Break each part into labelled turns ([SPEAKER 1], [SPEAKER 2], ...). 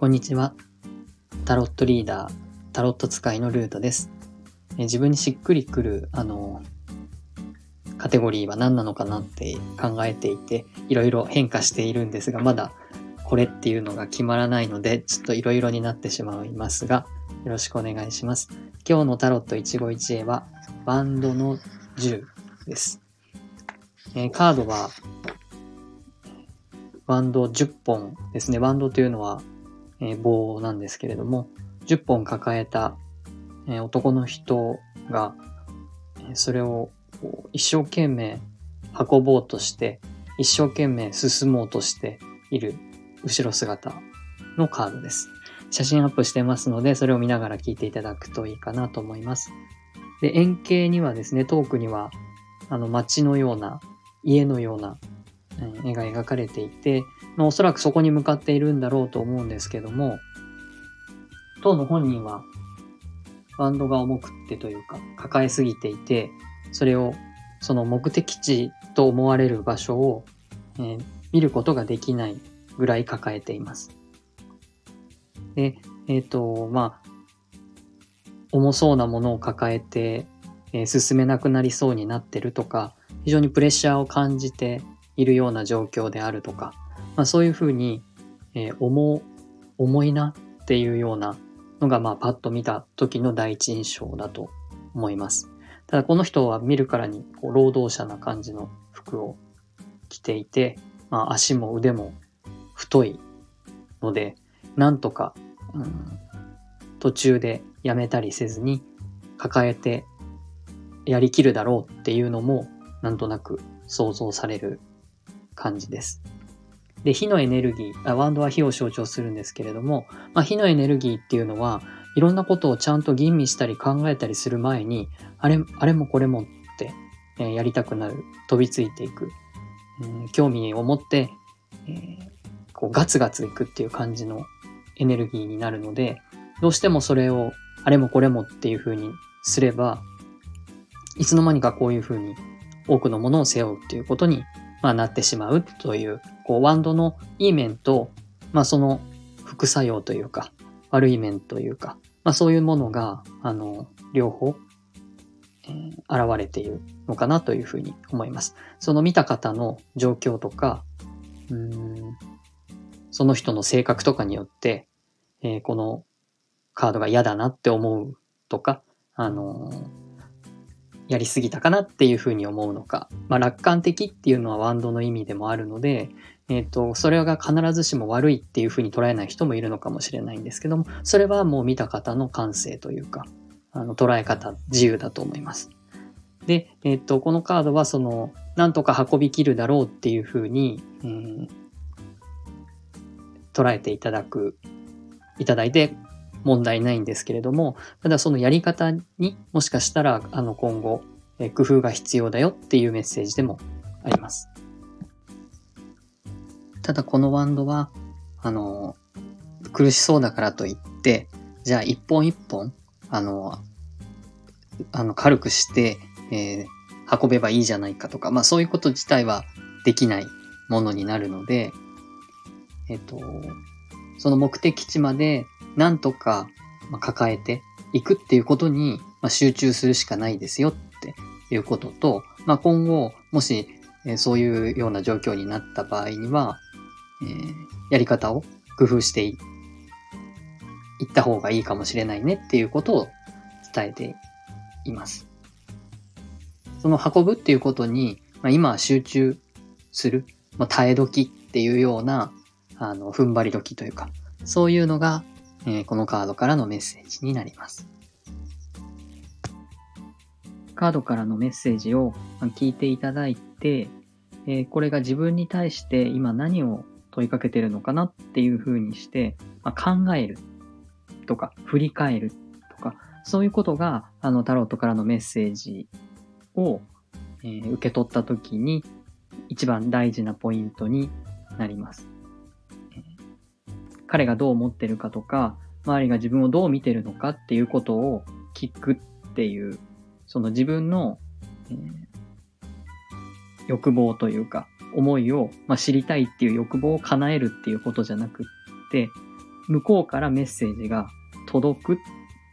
[SPEAKER 1] こんにちは。タロットリーダー、タロット使いのルートです。え自分にしっくりくる、あの、カテゴリーは何なのかなって考えていて、いろいろ変化しているんですが、まだこれっていうのが決まらないので、ちょっといろいろになってしまいますが、よろしくお願いします。今日のタロット一期一会は、バンドの10です。え、カードは、バンド10本ですね。バンドというのはえ、棒なんですけれども、10本抱えた、え、男の人が、それを一生懸命運ぼうとして、一生懸命進もうとしている後ろ姿のカードです。写真アップしてますので、それを見ながら聞いていただくといいかなと思います。で、円形にはですね、遠くには、あの、街のような、家のような、絵が描かれていて、まあ、おそらくそこに向かっているんだろうと思うんですけども、当の本人はバンドが重くってというか抱えすぎていて、それをその目的地と思われる場所を、えー、見ることができないぐらい抱えています。で、えっ、ー、と、まあ、重そうなものを抱えて、えー、進めなくなりそうになってるとか、非常にプレッシャーを感じているような状況であるとか、まあ、そういうふうに、えー、重、重いなっていうようなのが、まあ、パッと見た時の第一印象だと思います。ただ、この人は見るからに、こう、労働者な感じの服を着ていて、まあ、足も腕も太いので、なんとか、うん、途中でやめたりせずに、抱えてやりきるだろうっていうのも、なんとなく想像される感じです。で、火のエネルギー、ワンドは火を象徴するんですけれども、まあ、火のエネルギーっていうのは、いろんなことをちゃんと吟味したり考えたりする前に、あれ、あれもこれもって、えー、やりたくなる、飛びついていく、えー、興味を持って、えー、こうガツガツいくっていう感じのエネルギーになるので、どうしてもそれを、あれもこれもっていう風にすれば、いつの間にかこういう風に多くのものを背負うっていうことにまあ、なってしまうという、こう、ワンドのいい面と、まあ、その副作用というか、悪い面というか、まあ、そういうものが、あの、両方、えー、現れているのかなというふうに思います。その見た方の状況とか、うん、その人の性格とかによって、えー、このカードが嫌だなって思うとか、あのーやりすぎたかなっていうふうに思うのか、まあ、楽観的っていうのはワンドの意味でもあるので、え、ー、と、それが必ずしも悪いっていうふうに捉えない人もいるのかもしれないんですけども、それはもう見た方の感性というか、あの、捉え方、自由だと思います。で、えっ、ー、と、このカードはその、なんとか運びきるだろうっていうふうに、うん、捉えていただく、いただいて、問題ないんですけれども、ただそのやり方にもしかしたらあの今後、え工夫が必要だよっていうメッセージでもあります。ただこのワンドは、あの、苦しそうだからといって、じゃあ一本一本、あの、あの軽くして、えー、運べばいいじゃないかとか、まあそういうこと自体はできないものになるので、えっ、と、その目的地までなんとか抱えていくっていうことに集中するしかないですよっていうことと、まあ、今後、もしそういうような状況になった場合には、えー、やり方を工夫していった方がいいかもしれないねっていうことを伝えています。その運ぶっていうことに、まあ、今は集中する、まあ、耐え時っていうような、あの、踏ん張り時というか、そういうのがえー、このカードからのメッセージになります。カードからのメッセージを聞いていただいて、えー、これが自分に対して今何を問いかけてるのかなっていう風にして、まあ、考えるとか、振り返るとか、そういうことが、あの、タロットからのメッセージを、えー、受け取った時に、一番大事なポイントになります。彼がどう思ってるかとか、周りが自分をどう見てるのかっていうことを聞くっていう、その自分の、えー、欲望というか、思いを、まあ、知りたいっていう欲望を叶えるっていうことじゃなくって、向こうからメッセージが届く、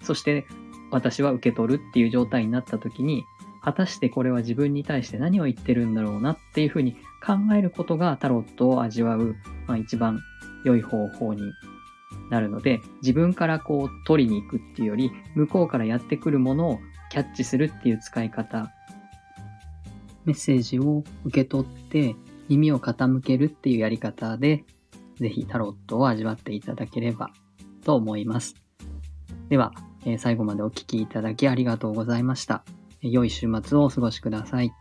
[SPEAKER 1] そして私は受け取るっていう状態になった時に、果たしてこれは自分に対して何を言ってるんだろうなっていうふうに考えることがタロットを味わう、まあ、一番良い方法になるので、自分からこう取りに行くっていうより、向こうからやってくるものをキャッチするっていう使い方、メッセージを受け取って耳を傾けるっていうやり方で、ぜひタロットを味わっていただければと思います。では、えー、最後までお聴きいただきありがとうございました。良い週末をお過ごしください。